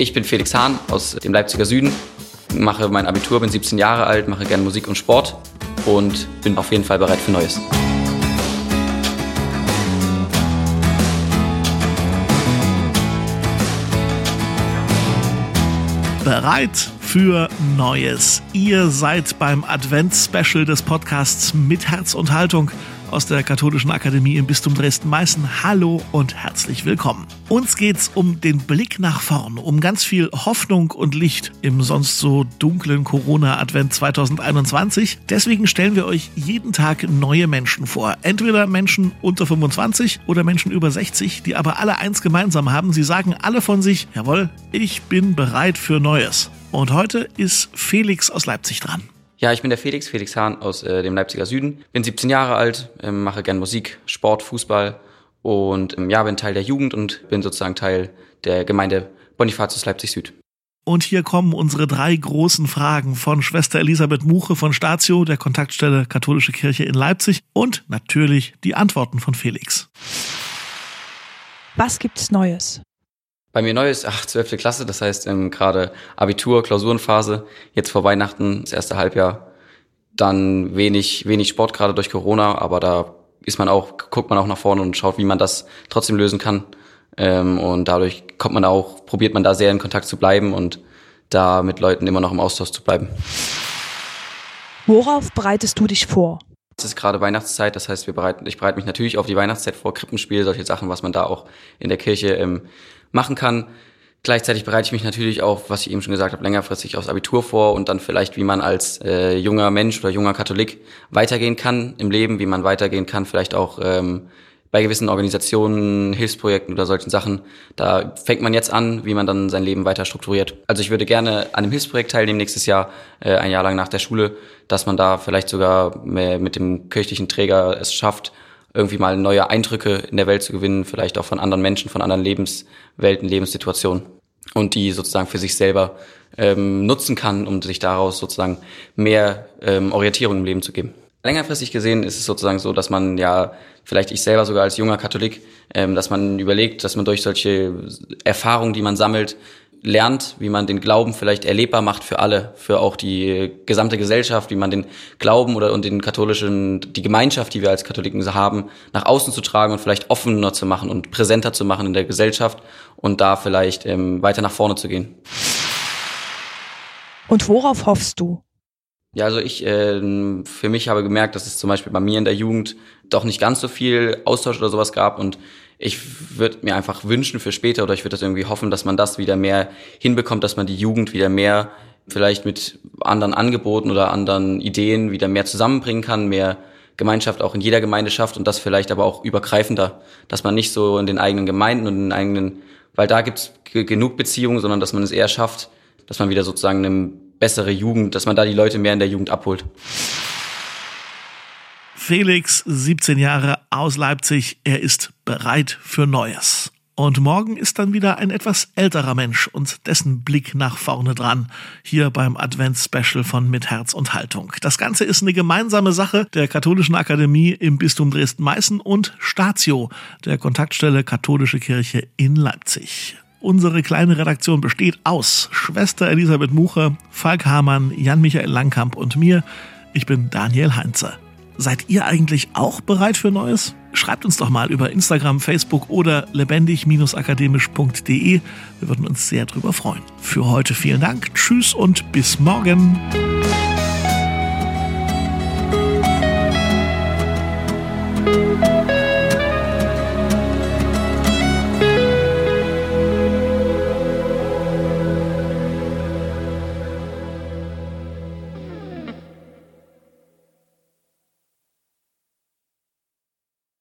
Ich bin Felix Hahn aus dem Leipziger Süden, mache mein Abitur, bin 17 Jahre alt, mache gerne Musik und Sport und bin auf jeden Fall bereit für Neues. Bereit für Neues. Ihr seid beim Advents-Special des Podcasts mit Herz und Haltung aus der Katholischen Akademie im Bistum Dresden-Meißen. Hallo und herzlich willkommen. Uns geht's um den Blick nach vorn, um ganz viel Hoffnung und Licht im sonst so dunklen Corona-Advent 2021. Deswegen stellen wir euch jeden Tag neue Menschen vor. Entweder Menschen unter 25 oder Menschen über 60, die aber alle eins gemeinsam haben. Sie sagen alle von sich, jawohl, ich bin bereit für Neues. Und heute ist Felix aus Leipzig dran. Ja, ich bin der Felix, Felix Hahn aus äh, dem Leipziger Süden. Bin 17 Jahre alt, äh, mache gern Musik, Sport, Fußball und ähm, ja, bin Teil der Jugend und bin sozusagen Teil der Gemeinde Bonifatius Leipzig Süd. Und hier kommen unsere drei großen Fragen von Schwester Elisabeth Muche von Statio, der Kontaktstelle Katholische Kirche in Leipzig und natürlich die Antworten von Felix. Was gibt's Neues? Bei mir neu ist, ach, 12. Klasse, das heißt ähm, gerade Abitur, Klausurenphase, jetzt vor Weihnachten, das erste Halbjahr. Dann wenig, wenig Sport, gerade durch Corona, aber da ist man auch, guckt man auch nach vorne und schaut, wie man das trotzdem lösen kann. Ähm, und dadurch kommt man auch, probiert man da sehr in Kontakt zu bleiben und da mit Leuten immer noch im Austausch zu bleiben. Worauf bereitest du dich vor? Es ist gerade Weihnachtszeit, das heißt, wir bereiten, ich bereite mich natürlich auf die Weihnachtszeit vor, Krippenspiel, solche Sachen, was man da auch in der Kirche ähm, machen kann. Gleichzeitig bereite ich mich natürlich auch, was ich eben schon gesagt habe, längerfristig aufs Abitur vor und dann vielleicht, wie man als äh, junger Mensch oder junger Katholik weitergehen kann im Leben, wie man weitergehen kann, vielleicht auch ähm, bei gewissen Organisationen, Hilfsprojekten oder solchen Sachen. Da fängt man jetzt an, wie man dann sein Leben weiter strukturiert. Also ich würde gerne an einem Hilfsprojekt teilnehmen nächstes Jahr, äh, ein Jahr lang nach der Schule, dass man da vielleicht sogar mit dem kirchlichen Träger es schafft, irgendwie mal neue Eindrücke in der Welt zu gewinnen, vielleicht auch von anderen Menschen, von anderen Lebenswelten, Lebenssituationen und die sozusagen für sich selber ähm, nutzen kann, um sich daraus sozusagen mehr ähm, Orientierung im Leben zu geben. Längerfristig gesehen ist es sozusagen so, dass man ja, vielleicht ich selber sogar als junger Katholik, ähm, dass man überlegt, dass man durch solche Erfahrungen, die man sammelt, lernt, wie man den Glauben vielleicht erlebbar macht für alle, für auch die gesamte Gesellschaft, wie man den Glauben oder und den katholischen, die Gemeinschaft, die wir als Katholiken haben, nach außen zu tragen und vielleicht offener zu machen und präsenter zu machen in der Gesellschaft und da vielleicht ähm, weiter nach vorne zu gehen. Und worauf hoffst du? Ja, also ich äh, für mich habe gemerkt, dass es zum Beispiel bei mir in der Jugend doch nicht ganz so viel Austausch oder sowas gab und ich würde mir einfach wünschen für später oder ich würde das irgendwie hoffen, dass man das wieder mehr hinbekommt, dass man die Jugend wieder mehr vielleicht mit anderen Angeboten oder anderen Ideen wieder mehr zusammenbringen kann, mehr Gemeinschaft auch in jeder Gemeinde schafft und das vielleicht aber auch übergreifender, dass man nicht so in den eigenen Gemeinden und in den eigenen, weil da gibt's genug Beziehungen, sondern dass man es eher schafft, dass man wieder sozusagen eine bessere Jugend, dass man da die Leute mehr in der Jugend abholt. Felix, 17 Jahre aus Leipzig, er ist bereit für Neues. Und morgen ist dann wieder ein etwas älterer Mensch und dessen Blick nach vorne dran. Hier beim Advents-Special von Mit Herz und Haltung. Das Ganze ist eine gemeinsame Sache der Katholischen Akademie im Bistum Dresden-Meißen und Statio, der Kontaktstelle Katholische Kirche in Leipzig. Unsere kleine Redaktion besteht aus Schwester Elisabeth Mucher, Falk Hamann, Jan-Michael Langkamp und mir. Ich bin Daniel Heinze. Seid ihr eigentlich auch bereit für Neues? Schreibt uns doch mal über Instagram, Facebook oder lebendig-akademisch.de. Wir würden uns sehr drüber freuen. Für heute vielen Dank, tschüss und bis morgen.